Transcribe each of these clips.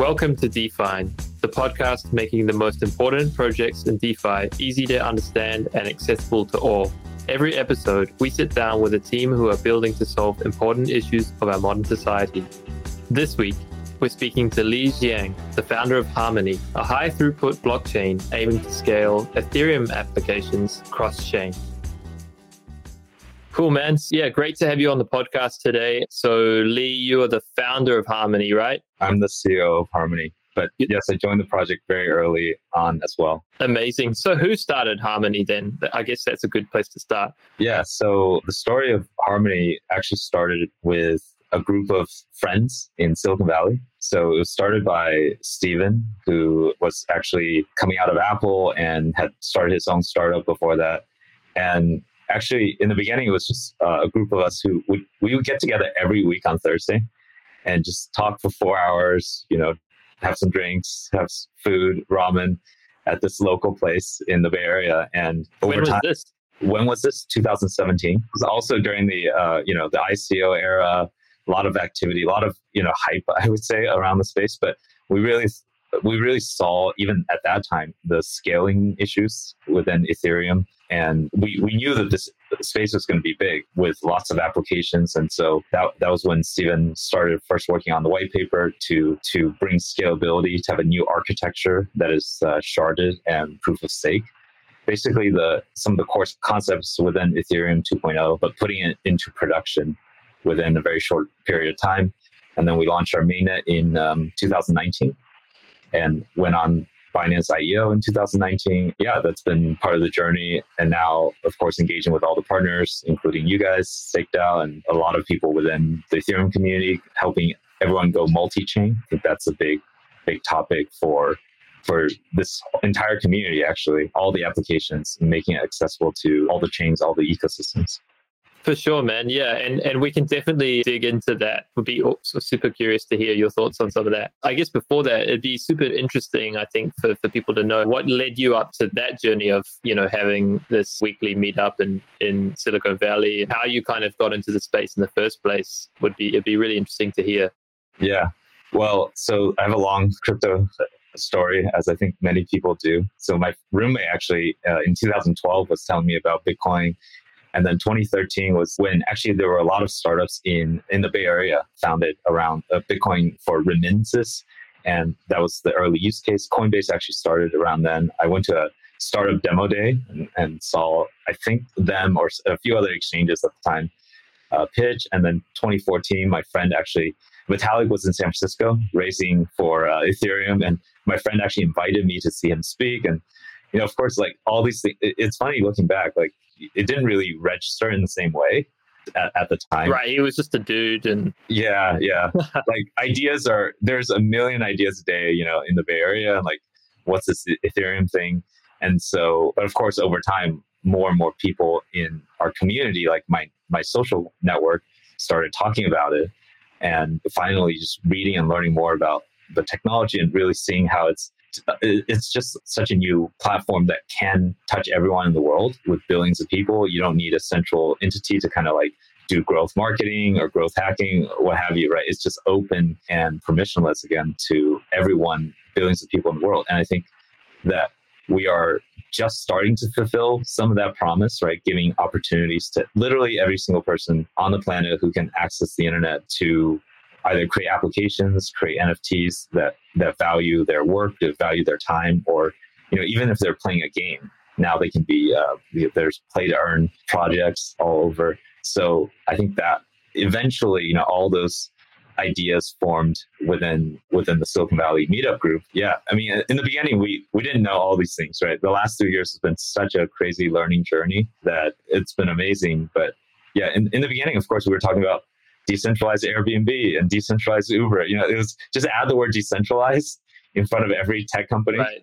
Welcome to Define, the podcast making the most important projects in DeFi easy to understand and accessible to all. Every episode, we sit down with a team who are building to solve important issues of our modern society. This week, we're speaking to Li Jiang, the founder of Harmony, a high throughput blockchain aiming to scale Ethereum applications cross chain. Cool, man. Yeah, great to have you on the podcast today. So, Li, you are the founder of Harmony, right? I'm the CEO of Harmony. But yes, I joined the project very early on as well. Amazing. So, who started Harmony then? I guess that's a good place to start. Yeah. So, the story of Harmony actually started with a group of friends in Silicon Valley. So, it was started by Steven, who was actually coming out of Apple and had started his own startup before that. And actually in the beginning it was just uh, a group of us who would we would get together every week on thursday and just talk for four hours you know have some drinks have food ramen at this local place in the bay area. And over when was time this? when was this? 2017 it was also during the uh, you know the ico era. A lot of activity a lot of you know hype i would say around the space. But we really we really saw even at that time the scaling issues within ethereum and we, we knew that this space was going to be big with lots of applications. And so that, that was when Steven started first working on the white paper to to bring scalability to have a new architecture that is uh, sharded and proof of stake. Basically the some of the core concepts within ethereum 2.0 but putting it into production within a very short period of time. And then we launched our mainnet in um, 2019 and went on Binance IEO in 2019. Yeah, that's been part of the journey. And now, of course, engaging with all the partners, including you guys, StakeDAO, and a lot of people within the Ethereum community, helping everyone go multi-chain. I think that's a big, big topic for for this entire community actually all the applications making it accessible to all the chains all the ecosystems for sure, man. Yeah, and and we can definitely dig into that. Would be super curious to hear your thoughts on some of that. I guess before that, it'd be super interesting, I think, for, for people to know what led you up to that journey of you know having this weekly meetup in in Silicon Valley, how you kind of got into the space in the first place. Would be it'd be really interesting to hear. Yeah, well, so I have a long crypto story, as I think many people do. So my roommate actually uh, in 2012 was telling me about Bitcoin and then 2013 was when actually there were a lot of startups in, in the Bay Area founded around uh, Bitcoin for remittances. And that was the early use case. Coinbase actually started around then. I went to a startup demo day and, and saw, I think, them or a few other exchanges at the time uh, pitch. And then 2014, my friend actually, Vitalik was in San Francisco raising for uh, Ethereum. And my friend actually invited me to see him speak. And, you know, of course, like all these things, it's funny looking back, like it didn't really register in the same way at, at the time. Right. He was just a dude and Yeah, yeah. like ideas are there's a million ideas a day, you know, in the Bay Area and like what's this Ethereum thing? And so but of course over time more and more people in our community, like my my social network, started talking about it and finally just reading and learning more about the technology and really seeing how it's it's just such a new platform that can touch everyone in the world with billions of people. You don't need a central entity to kind of like do growth marketing or growth hacking or what have you, right? It's just open and permissionless again to everyone, billions of people in the world. And I think that we are just starting to fulfill some of that promise, right? Giving opportunities to literally every single person on the planet who can access the internet to either create applications, create NFTs that that value their work, that value their time, or you know even if they're playing a game, now they can be uh, there's play to earn projects all over. So I think that eventually, you know, all those ideas formed within within the Silicon Valley meetup group. Yeah, I mean, in the beginning, we we didn't know all these things, right? The last three years has been such a crazy learning journey that it's been amazing. But yeah, in, in the beginning, of course, we were talking about decentralized Airbnb and decentralized Uber. You know, it was just add the word decentralized in front of every tech company. Right.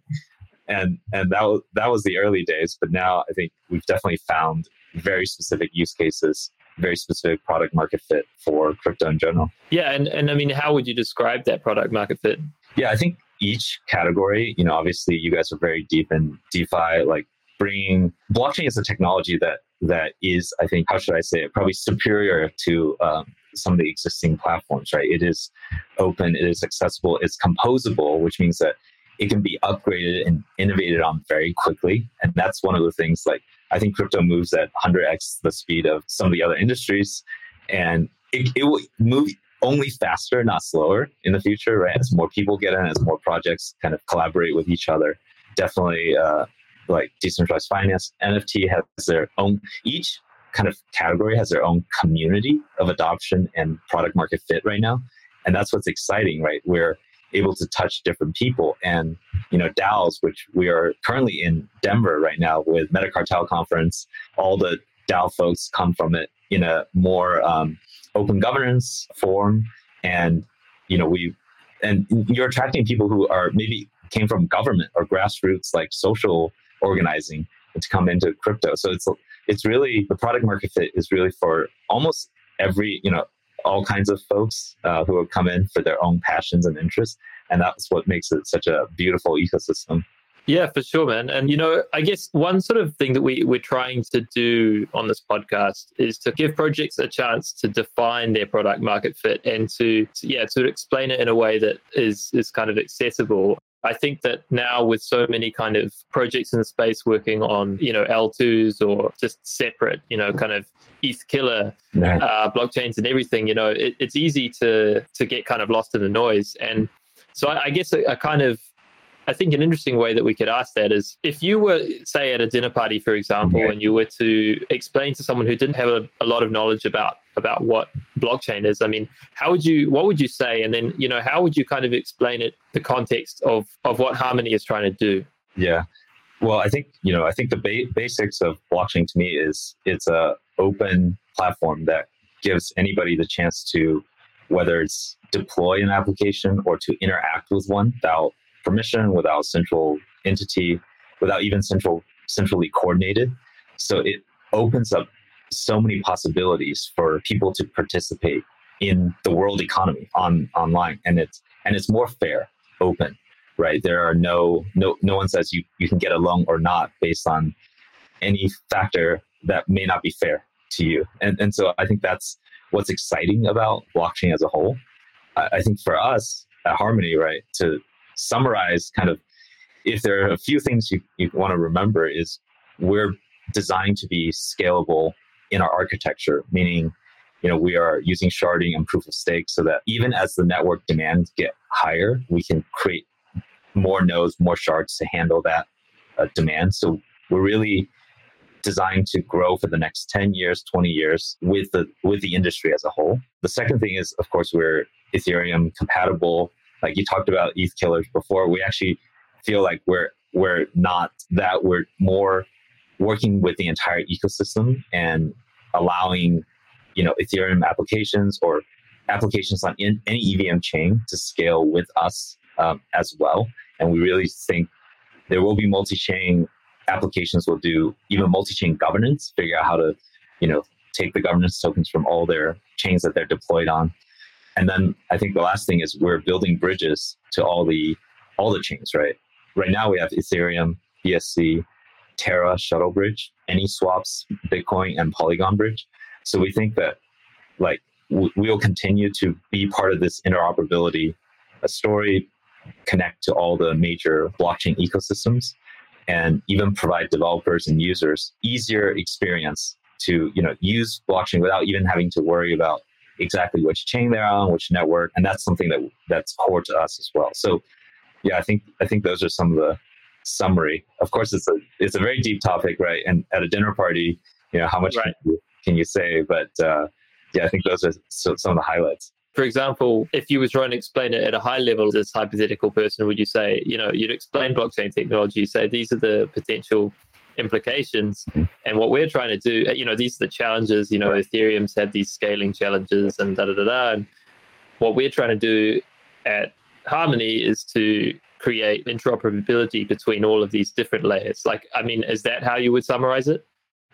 And and that was that was the early days, but now I think we've definitely found very specific use cases, very specific product market fit for crypto in general. Yeah, and and I mean, how would you describe that product market fit? Yeah, I think each category, you know, obviously you guys are very deep in DeFi, like bringing blockchain is a technology that that is, I think, how should I say it, probably superior to um, some of the existing platforms, right? It is open, it is accessible, it's composable, which means that it can be upgraded and innovated on very quickly. And that's one of the things like I think crypto moves at 100x the speed of some of the other industries. And it, it will move only faster, not slower in the future, right? As more people get in, as more projects kind of collaborate with each other. Definitely uh, like decentralized finance, NFT has their own, each kind of category has their own community of adoption and product market fit right now. And that's what's exciting, right? We're able to touch different people. And, you know, DAOs, which we are currently in Denver right now with Metacartel Conference, all the DAO folks come from it in a more um, open governance form. And, you know, we, and you're attracting people who are maybe came from government or grassroots, like social organizing to come into crypto. So it's, it's really, the product market fit is really for almost every, you know, all kinds of folks uh, who have come in for their own passions and interests. And that's what makes it such a beautiful ecosystem. Yeah, for sure, man. And you know, I guess one sort of thing that we we're trying to do on this podcast is to give projects a chance to define their product market fit and to, yeah to explain it in a way that is is kind of accessible. I think that now with so many kind of projects in the space working on, you know, L2s or just separate, you know, kind of ETH killer uh, blockchains and everything, you know, it, it's easy to to get kind of lost in the noise. And so I, I guess a, a kind of I think an interesting way that we could ask that is if you were, say, at a dinner party, for example, yeah. and you were to explain to someone who didn't have a, a, lot of knowledge about about what blockchain is, I mean, how would you, what would you say, and then you know, how would you kind of explain it, the context of of what Harmony is trying to do? Yeah, well, I think you know, I think the ba- basics of blockchain to me is it's a open platform that gives anybody the chance to, whether it's deploy an application or to interact with one without permission, without central entity, without even central centrally coordinated. So it opens up so many possibilities for people to participate in the world economy on online. And it's and it's more fair open right? There are no no no one says you you can get a loan or not based on any factor that may not be fair to you. And and so i think that's what's exciting about blockchain as a whole. I, I think for us at harmony right to summarize kind of if there are a few things you, you want to remember is we're designed to be scalable in our architecture, meaning you know we are using sharding and proof of stake so that even as the network demands get higher, we can create more nodes, more shards to handle that uh, demand. So we're really designed to grow for the next 10 years 20 years with the with the industry as a whole the second thing is of course we're ethereum compatible like you talked about ETH killers before, we actually feel like we're we're not that. We're more working with the entire ecosystem and allowing you know Ethereum applications or applications on in, any EVM chain to scale with us um, as well. And we really think there will be multi-chain applications will do even multi-chain governance, figure out how to, you know, take the governance tokens from all their chains that they're deployed on and then I think the last thing is we're building bridges to all the all the chains, right? Right now we have Ethereum, BSC, Terra Shuttle Bridge, Anyswaps, Bitcoin, and Polygon Bridge. So we think that like we'll continue to be part of this interoperability a story, connect to all the major blockchain ecosystems, and even provide developers and users easier experience to you know use blockchain without even having to worry about exactly which chain they're on, which network, and that's something that that's core to us as well. So, yeah, I think I think those are some of the summary. Of course, it's a it's a very deep topic, right? And at a dinner party, you know, how much right. can, you, can, you, say? But uh, yeah, I think those are so, some of the highlights. For example, if you were trying to explain it at a high level, this hypothetical person, would you say, you know, you'd explain blockchain technology, say these are the potential implications. Mm-hmm. And what we're trying to do, you know, these are the challenges. You know, Ethereum's had these scaling challenges and da da da da. And what we're trying to do at Harmony is to create interoperability between all of these different layers. Like, I mean, is that how you would summarize it?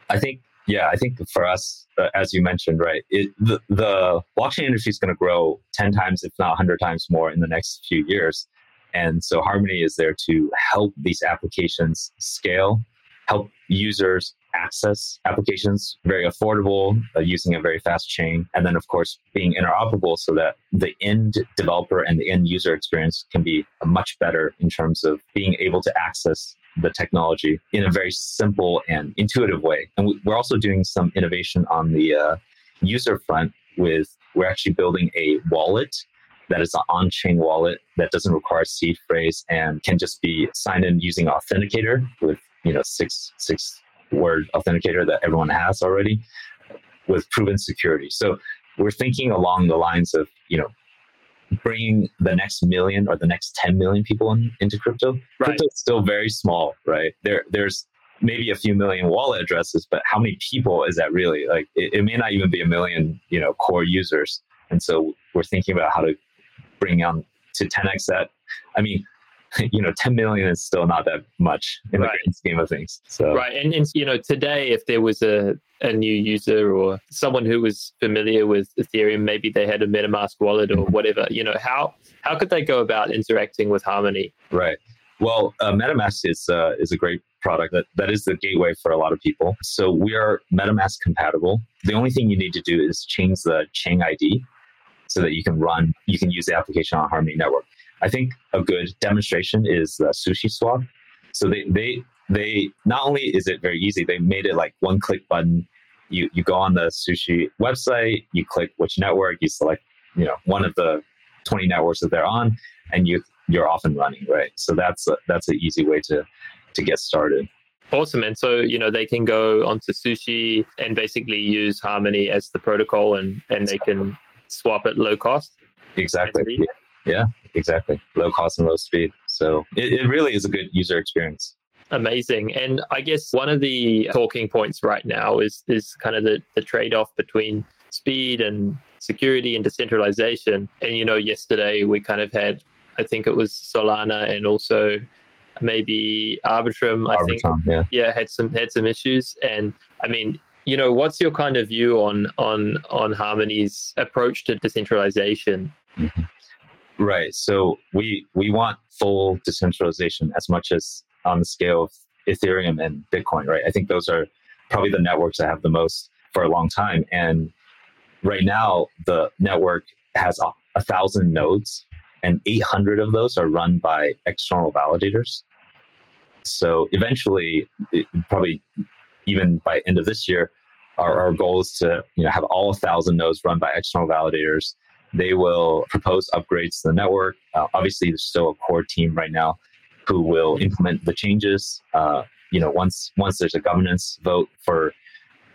I think, yeah, I think for us, uh, as you mentioned, right, it, the, the blockchain industry is going to grow 10 times, if not 100 times more in the next few years. And so Harmony is there to help these applications scale help users access applications very affordable, uh, using a very fast chain, and then of course being interoperable so that the end developer and the end user experience can be much better in terms of being able to access the technology in a very simple and intuitive way. And we're also doing some innovation on the uh, user front with we're actually building a wallet that is an on-chain wallet that doesn't require seed phrase and can just be signed in using authenticator with you know six six word authenticator that everyone has already with proven security. So we're thinking along the lines of you know bringing the next million or the next 10 million people in, into crypto. Right. Crypto is still very small, right? There, there's maybe a few million wallet addresses, but how many people is that really? Like, it, it may not even be a million, you know, core users. And so we're thinking about how to bring on to 10x that. I mean, you know, 10 million is still not that much in right. the grand scheme of things. So right, and, and you know, today if there was a a new user or someone who was familiar with Ethereum, maybe they had a MetaMask wallet or mm-hmm. whatever, you know, how how could they go about interacting with Harmony? Right. Well, uh, MetaMask is uh, is a great product that, that is the gateway for a lot of people. So we are MetaMask compatible. The only thing you need to do is change the Chain ID so that you can run, you can use the application on Harmony Network. I think a good demonstration is the Sushi Swap. So they they they not only is it very easy, they made it like one click button. You you go on the Sushi website, you click which network, you select you know one of the 20 networks that they're on, and you you're off and running, right? So that's a, that's an easy way to to get started. Awesome. And so, you know, they can go onto Sushi and basically use Harmony as the protocol and, and they can swap at low cost. Exactly. Yeah, exactly. Low cost and low speed. So it, it really is a good user experience. Amazing. And I guess one of the talking points right now is is kind of the, the trade-off between speed and security and decentralization. And you know, yesterday we kind of had I think it was Solana and also maybe Arbitrum, I think yeah. yeah, had some had some issues. And I mean, you know, what's your kind of view on on on Harmony's approach to decentralization? Mm-hmm. Right. So we we want full decentralization as much as on the scale of Ethereum and Bitcoin, right? I think those are probably the networks that have the most for a long time. And right now, the network has a, a thousand nodes, and 800 of those are run by external validators. So eventually, it, probably even by end of this year, our, our goal is to you know have all 1,000 nodes run by external validators they will propose upgrades to the network. Uh, obviously, there's still a core team right now who will implement the changes. Uh, you know, once once there's a governance vote for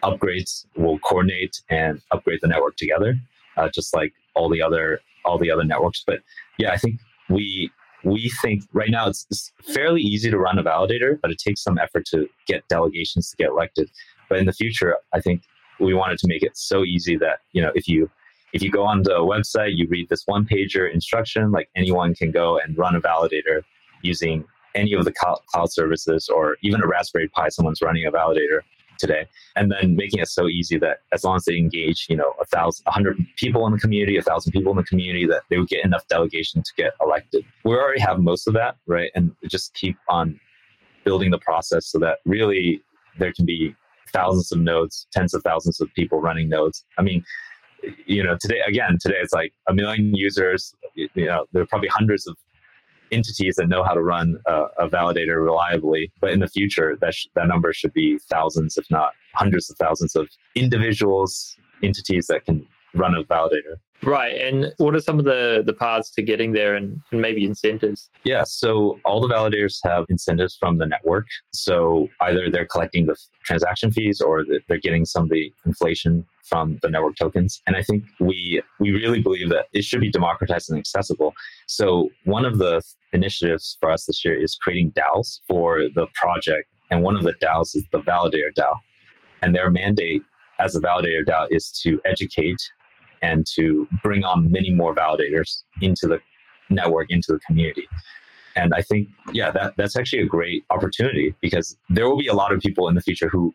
upgrades, we'll coordinate and upgrade the network together, uh, just like all the other all the other networks. But yeah, I think we we think right now it's, it's fairly easy to run a validator, but it takes some effort to get delegations to get elected. But in the future, I think we wanted to make it so easy that you know if you if you go on the website, you read this one pager instruction, like anyone can go and run a validator using any of the cloud services or even a Raspberry Pi, someone's running a validator today. And then making it so easy that as long as they engage, you know, a thousand, a hundred people in the community, a thousand people in the community, that they would get enough delegation to get elected. We already have most of that, right? And just keep on building the process so that really there can be thousands of nodes, tens of thousands of people running nodes. I mean, you know, today again, today it's like a million users. You know, there are probably hundreds of entities that know how to run a, a validator reliably. But in the future, that sh- that number should be thousands, if not hundreds of thousands of individuals, entities that can run a validator. Right. And what are some of the, the paths to getting there and, and maybe incentives? Yeah. So all the validators have incentives from the network. So either they're collecting the transaction fees or they're getting some of the inflation from the network tokens. And I think we we really believe that it should be democratized and accessible. So one of the initiatives for us this year is creating DAOs for the project. And one of the DAOs is the Validator DAO. And their mandate as a validator DAO is to educate and to bring on many more validators into the network, into the community. And I think, yeah, that, that's actually a great opportunity because there will be a lot of people in the future who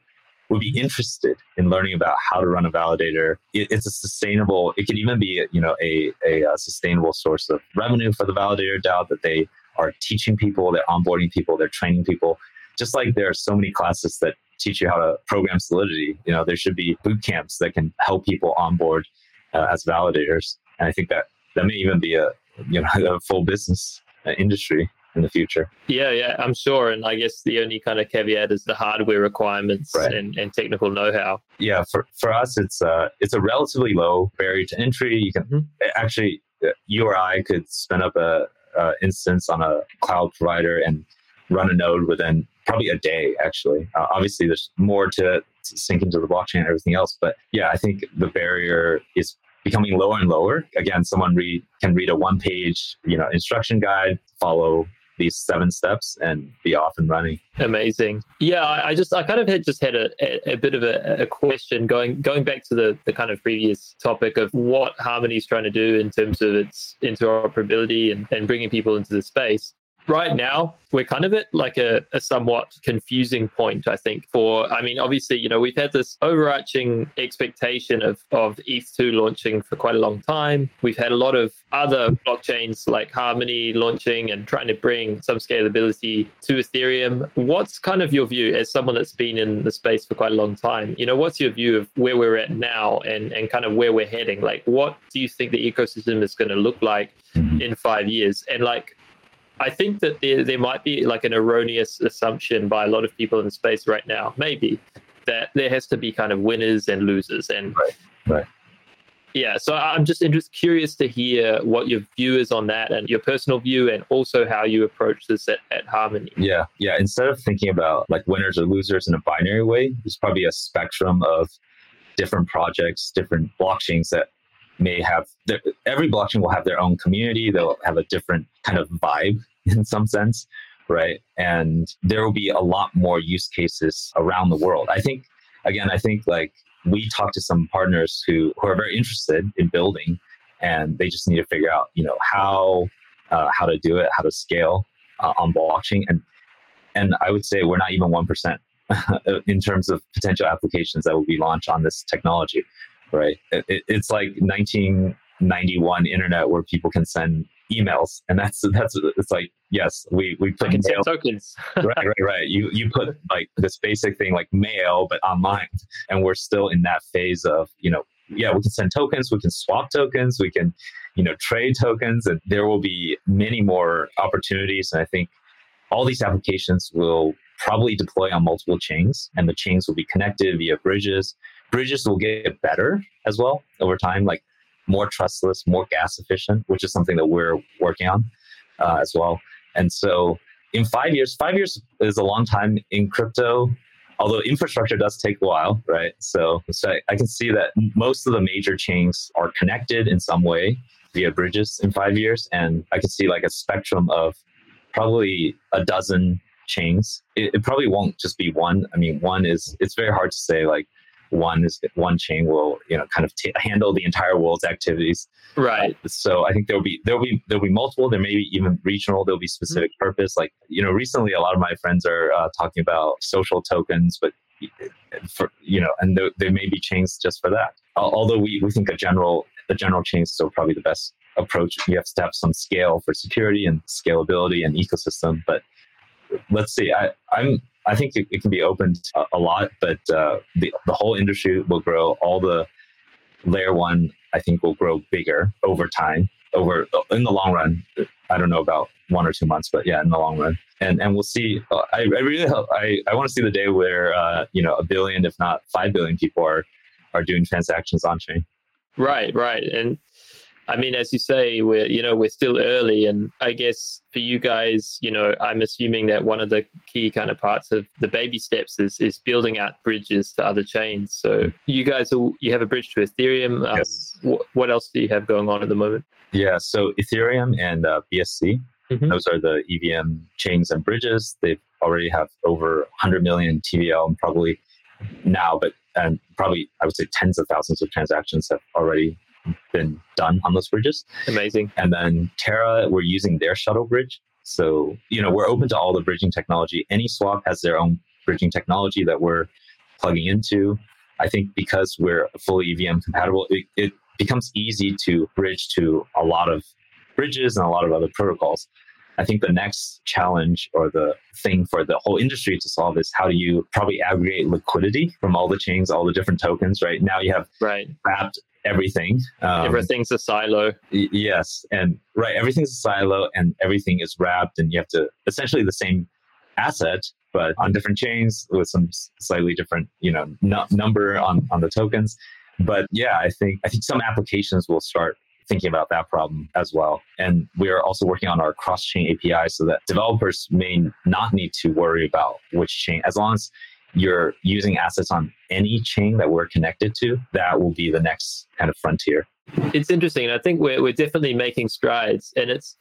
would be interested in learning about how to run a validator. It, it's a sustainable, it could even be, you know, a, a, a sustainable source of revenue for the validator DAO that they are teaching people, they're onboarding people, they're training people. just like there are so many classes that teach you how to program Solidity, you know, there should be boot camps that can help people onboard uh, as validators. And I think that that may even be a you know a full business uh, industry in the future. Yeah, yeah, I'm sure. And I guess the only kind of caveat is the hardware requirements right. and, and technical know-how. Yeah, for, for us, it's uh, it's a relatively low barrier to entry. You can mm-hmm. actually, you or I could spin up a, a, instance on a cloud provider and run a node within probably a day. Actually, uh, obviously, there's more to, to sync into the blockchain and everything else. But yeah, I think the barrier is becoming lower and lower. Again, someone read can read a one page, you know, instruction guide, follow these seven steps and be off and running. Amazing. Yeah, I, just I kind of had just had a, a, a bit of a, a, question going going back to the, the kind of previous topic of what Harmony is trying to do in terms of its interoperability and, and bringing people into the space right now we're kind of at like a, a, somewhat confusing point i think for i mean obviously you know we've had this overarching expectation of of eth2 launching for quite a long time. We've had a lot of other blockchains like harmony launching and trying to bring some scalability to ethereum. What's kind of your view as someone that's been in the space for quite a long time? You know what's your view of where we're at now and and kind of where we're heading? Like what do you think the ecosystem is going to look like mm-hmm. in five years? And like I think that there, there might be like an erroneous assumption by a lot of people in the space right now, maybe, that there has to be kind of winners and losers. And right, right. Yeah, so I'm just just curious to hear what your view is on that and your personal view, and also how you approach this at, at Harmony. Yeah, yeah. Instead of thinking about like winners or losers in a binary way, there's probably a spectrum of different projects, different blockchains that may have their, every blockchain will have their own community. They'll have a different kind of vibe in some sense, right? And there will be a lot more use cases around the world. I think, again, I think like we talk to some partners who, who are very interested in building and they just need to figure out, you know, how, uh, how to do it, how to scale uh, on blockchain. And, and I would say we're not even 1% in terms of potential applications that will be launched on this technology right? It, it's like 1991 internet where people can send emails, and that's that's it's like yes, we we put mail. tokens. right, right, right. You you put like this basic thing like mail, but online, and we're still in that phase of you know yeah we can send tokens, we can swap tokens, we can you know trade tokens, and there will be many more opportunities, and I think all these applications will probably deploy on multiple chains and the chains will be connected via bridges bridges will get better as well over time, like more trustless, more gas efficient, which is something that we're working on uh, as well. And so in five years, five years is a long time in crypto, although infrastructure does take a while, right? So, so I, I can see that most of the major chains are connected in some way via bridges in five years. And I can see like a spectrum of probably a dozen chains. It, it probably won't just be one. I mean, one is, it's very hard to say like, one is one chain will you know kind of t- handle the entire world's activities. Right. Uh, so i think there'll be there'll be there'll be multiple there may be even regional there'll be specific mm-hmm. purpose. Like you know recently a lot of my friends are uh, talking about social tokens but for you know and there, there may be chains just for that. Although we, we think a general a general chain is still probably the best approach. You have to have some scale for security and scalability and ecosystem but let's see. I, i'm I think it, it can be opened a, a lot, but uh, the, the whole industry will grow. All the layer one, I think, will grow bigger over time. Over in the long run, I don't know about one or two months, but yeah, in the long run, and and we'll see. Uh, I, I really hope, I I want to see the day where uh, you know a billion, if not five billion, people are are doing transactions on chain. Right, right, and I mean, as you say, we're you know we're still early, and I guess for you guys, you know, I'm assuming that one of the key kind of parts of the baby steps is is building out bridges to other chains. So you guys, are, you have a bridge to Ethereum. Um, yes. Wh- what else do you have going on at the moment? Yeah, so Ethereum and uh, BSC, mm-hmm. those are the EVM chains and bridges. They already have over 100 million TVL, and probably now, but and probably I would say tens of thousands of transactions have already been done on those bridges. Amazing. And then Terra, we're using their shuttle bridge. So, you know, we're open to all the bridging technology. Anyswap has their own bridging technology that we're plugging into. I think because we're fully EVM compatible, it, it becomes easy to bridge to a lot of bridges and a lot of other protocols. I think the next challenge or the thing for the whole industry to solve is how do you probably aggregate liquidity from all the chains, all the different tokens, right? Now you have right. wrapped everything. Um, everything's a silo. Y- yes. And right, everything's a silo and everything is wrapped and you have to essentially the same asset, but on different chains with some slightly different, you know, n- number on, on the tokens. But yeah, I think I think some applications will start thinking about that problem as well. And we are also working on our cross chain API so that developers may not need to worry about which chain, as long as you're using assets on any chain that we're connected to, that will be the next kind of frontier. It's interesting. I think we're, we're definitely making strides. And it's,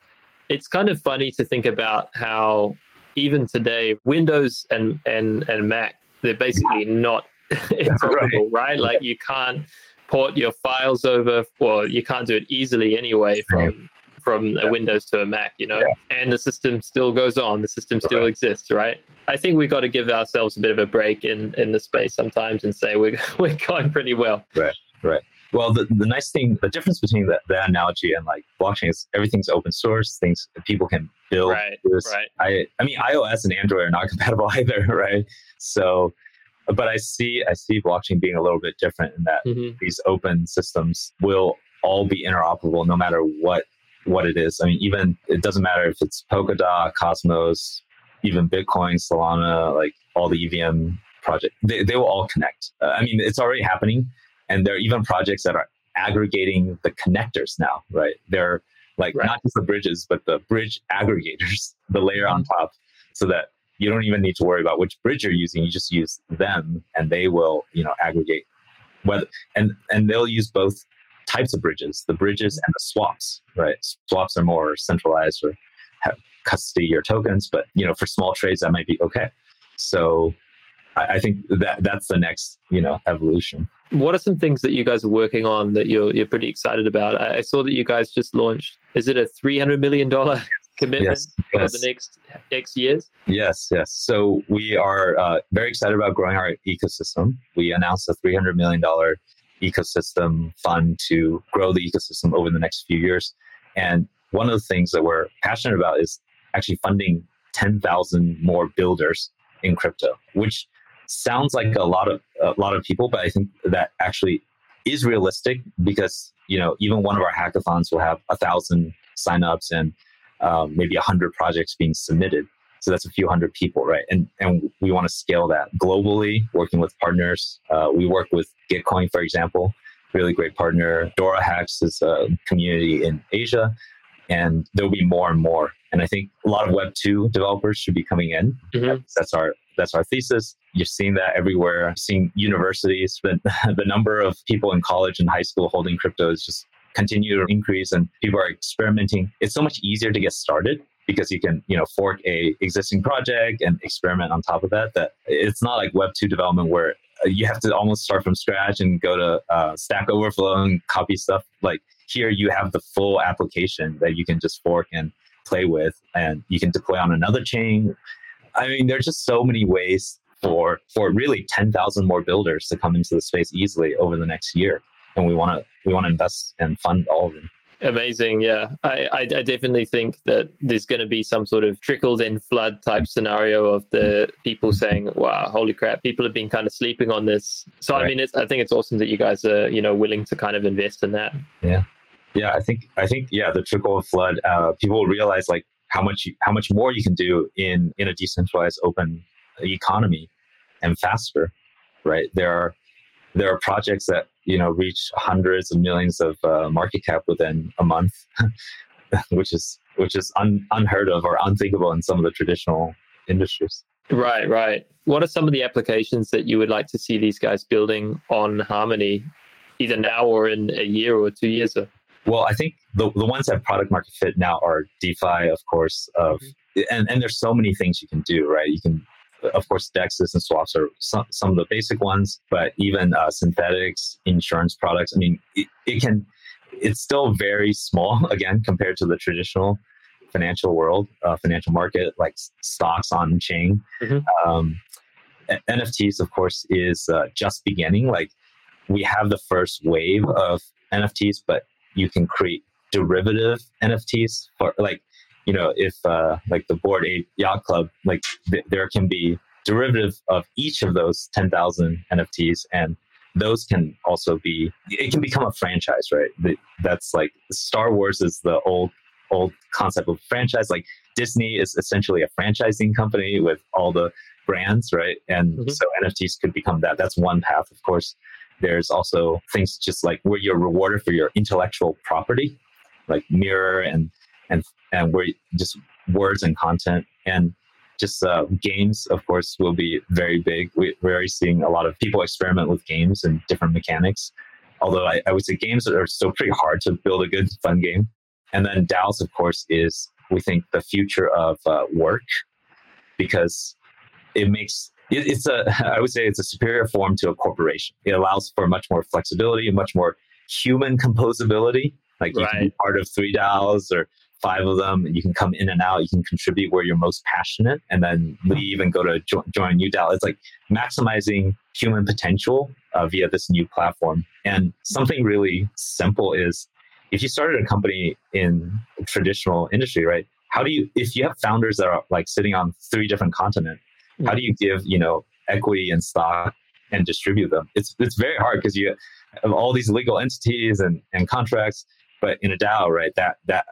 it's kind of funny to think about how even today, Windows and, and, and Mac, they're basically not interoperable, right. right? Like you can't port your files over, or you can't do it easily anyway from from a Windows to a Mac, you know, yeah. and the system still goes on, the system still right. exists, right? I think we've got to give ourselves a bit of a break in in the space sometimes and say we're we're going pretty well. Right, right. Well, the, the nice thing, the difference between that, the analogy and like blockchain is everything's open source. Things people can build. Right, right. I, I mean, iOS and Android are not compatible either, right? So, but I see, I see blockchain being a little bit different in that mm-hmm. these open systems will all be interoperable no matter what what it is. I mean, even it doesn't matter if it's Polkadot, Cosmos, even Bitcoin, Solana, like all the EVM project, they, they will all connect. Uh, I mean, it's already happening. And there are even projects that are aggregating the connectors now, right? They're like right. not just the bridges, but the bridge aggregators, the layer on top, so that you don't even need to worry about which bridge you're using. You just use them and they will, you know, aggregate whether and and they'll use both types of bridges, the bridges and the swaps, right? Swaps are more centralized or have custody your tokens, but you know, for small trades that might be okay. So I, I think that that's the next, you know, evolution. What are some things that you guys are working on that you're you're pretty excited about? I, I saw that you guys just launched. Is it a three hundred million dollar commitment yes, for yes. the next X years? Yes, yes. So we are uh, very excited about growing our ecosystem. We announced a three hundred million dollar ecosystem fund to grow the ecosystem over the next few years. And one of the things that we're passionate about is actually funding 10,000 more builders in crypto, which sounds like a lot of a lot of people, but I think that actually is realistic because you know even one of our hackathons will have a thousand signups and um, maybe a hundred projects being submitted. So that's a few hundred people, right? And and we want to scale that globally, working with partners. Uh, we work with Gitcoin, for example, really great partner. Dora Hacks is a community in Asia, and there'll be more and more. And I think a lot of Web two developers should be coming in. Mm-hmm. That's our that's our thesis. You're seeing that everywhere. Seeing universities, the the number of people in college and high school holding crypto is just continue to increase, and people are experimenting. It's so much easier to get started because you can you know fork a existing project and experiment on top of that that it's not like web 2 development where uh, you have to almost start from scratch and go to uh, stack overflow and copy stuff. Like here you have the full application that you can just fork and play with and you can deploy on another chain. I mean there's just so many ways for for really 10,000 more builders to come into the space easily over the next year and we want to we want to invest and fund all of them Amazing, yeah. I, I, I definitely think that there's going to be some sort of trickle in flood type scenario of the people saying, "Wow, holy crap!" People have been kind of sleeping on this. So right. I mean, it's, I think it's awesome that you guys are you know willing to kind of invest in that. Yeah, yeah. I think I think yeah, the trickle of flood. Uh, people realize like how much you, how much more you can do in in a decentralized open economy and faster. Right there are there are projects that you know reach hundreds of millions of uh, market cap within a month, which is which is un, unheard of or unthinkable in some of the traditional industries. Right, right. What are some of the applications that you would like to see these guys building on Harmony, either now or in a year or two years? Or? Well, I think the, the ones that have product market fit now are DeFi, of course, of mm-hmm. and, and there's so many things you can do, right? You can of course, DEXs and swaps are some, some of the basic ones, but even uh, synthetics, insurance products. I mean, it, it can, it's still very small again compared to the traditional financial world, uh, financial market, like stocks on chain. Mm-hmm. Um, NFTs, of course, is uh, just beginning. Like we have the first wave of NFTs, but you can create derivative NFTs for like you know, if uh, like the Bored Ape Yacht Club, like th- there can be derivative of each of those 10,000 NFTs and those can also be it can become a franchise right? That's like star wars is the old old concept of franchise. Like disney is essentially a franchising company with all the brands right? And mm-hmm. so nfts could become that. That's one path of course. There's also things just like where you're rewarded for your intellectual property like mirror and and and where just words and content and just uh, games, of course, will be very big. We, are already seeing a lot of people experiment with games and different mechanics. Although I, I would say games are still pretty hard to build a good, fun game. And then DAOs, of course, is we think the future of uh, work because it makes it, it's a I would say it's a superior form to a corporation. It allows for much more flexibility, and much more human composability. Like you right. can be part of three DAOs or five of them. You can come in and out. You can contribute where you're most passionate, and then leave and go to jo- join new DAO. It's like maximizing human potential uh, via this new platform. And something really simple is if you started a company in traditional industry, right? How do you, if you have founders that are like sitting on three different continents, how do you give you know equity and stock and distribute them? It's it's very hard because you have all these legal entities and and contracts. But in a DAO, right, that that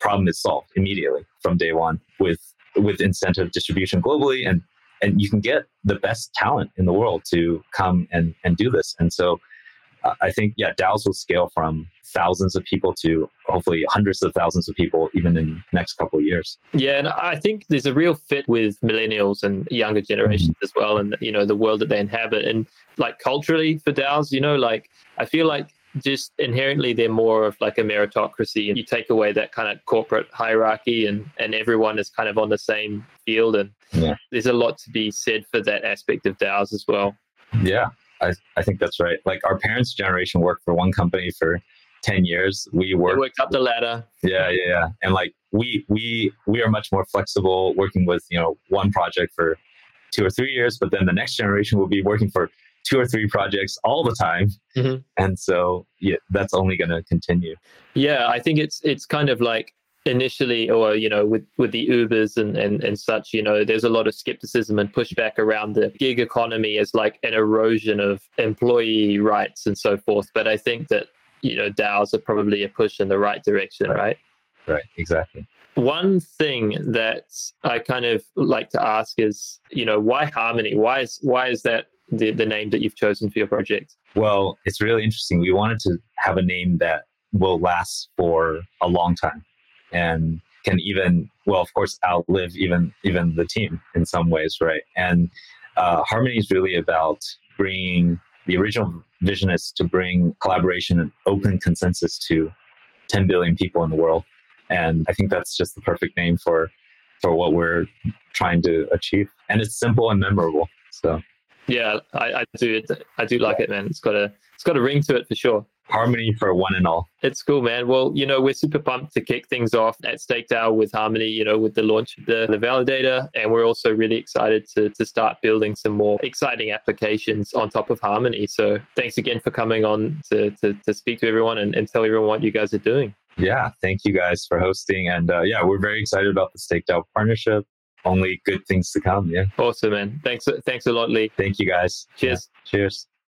problem is solved immediately from day one with with incentive distribution globally. And and you can get the best talent in the world to come and and do this. And so uh, i think yeah daos will scale from thousands of people to hopefully hundreds of thousands of people even in the next couple of years. Yeah and i think there's a real fit with millennials and younger generations mm-hmm. as well and you know the world that they inhabit. And like culturally for daos you know like i feel like just inherently they're more of like a meritocracy and you take away that kind of corporate hierarchy and and everyone is kind of on the same field and yeah. there's a lot to be said for that aspect of DAOs as well. Yeah, I, I think that's right. Like our parents' generation worked for one company for 10 years. We worked, worked up the ladder. Yeah, yeah, yeah. And like we we we are much more flexible working with, you know, one project for two or three years, but then the next generation will be working for two or three projects all the time. Mm-hmm. and so yeah that's only going to continue. Yeah i think it's it's kind of like initially or you know with with the ubers and, and and such you know there's a lot of skepticism and pushback around the gig economy as like an erosion of employee rights and so forth. But i think that you know daos are probably a push in the right direction right. right, right exactly. One thing that I kind of like to ask is, you know, why Harmony? Why is why is that the, the name that you've chosen for your project? Well, it's really interesting. We wanted to have a name that will last for a long time and can even, well, of course, outlive even even the team in some ways, right? And uh, Harmony is really about bringing the original vision is to bring collaboration and open consensus to 10 billion people in the world. And I think that's just the perfect name for for what we're trying to achieve. And it's simple and memorable. So yeah, I, I do. I do like it, man. It's got a it's got a ring to it for sure. Harmony for one and all. It's cool, man. Well, you know, we're super pumped to kick things off at StakeDAO with Harmony, you know, with the launch of the, the validator. And we're also really excited to, to start building some more exciting applications on top of Harmony. So thanks again for coming on to, to, to speak to everyone and, and tell everyone what you guys are doing. Yeah, thank you guys for hosting. And uh, yeah, we're very excited about the StakeDAO partnership only good things to come. Yeah. Awesome, man. Thanks. Thanks a lot, Li. Thank you, guys. Cheers. Yeah. Cheers.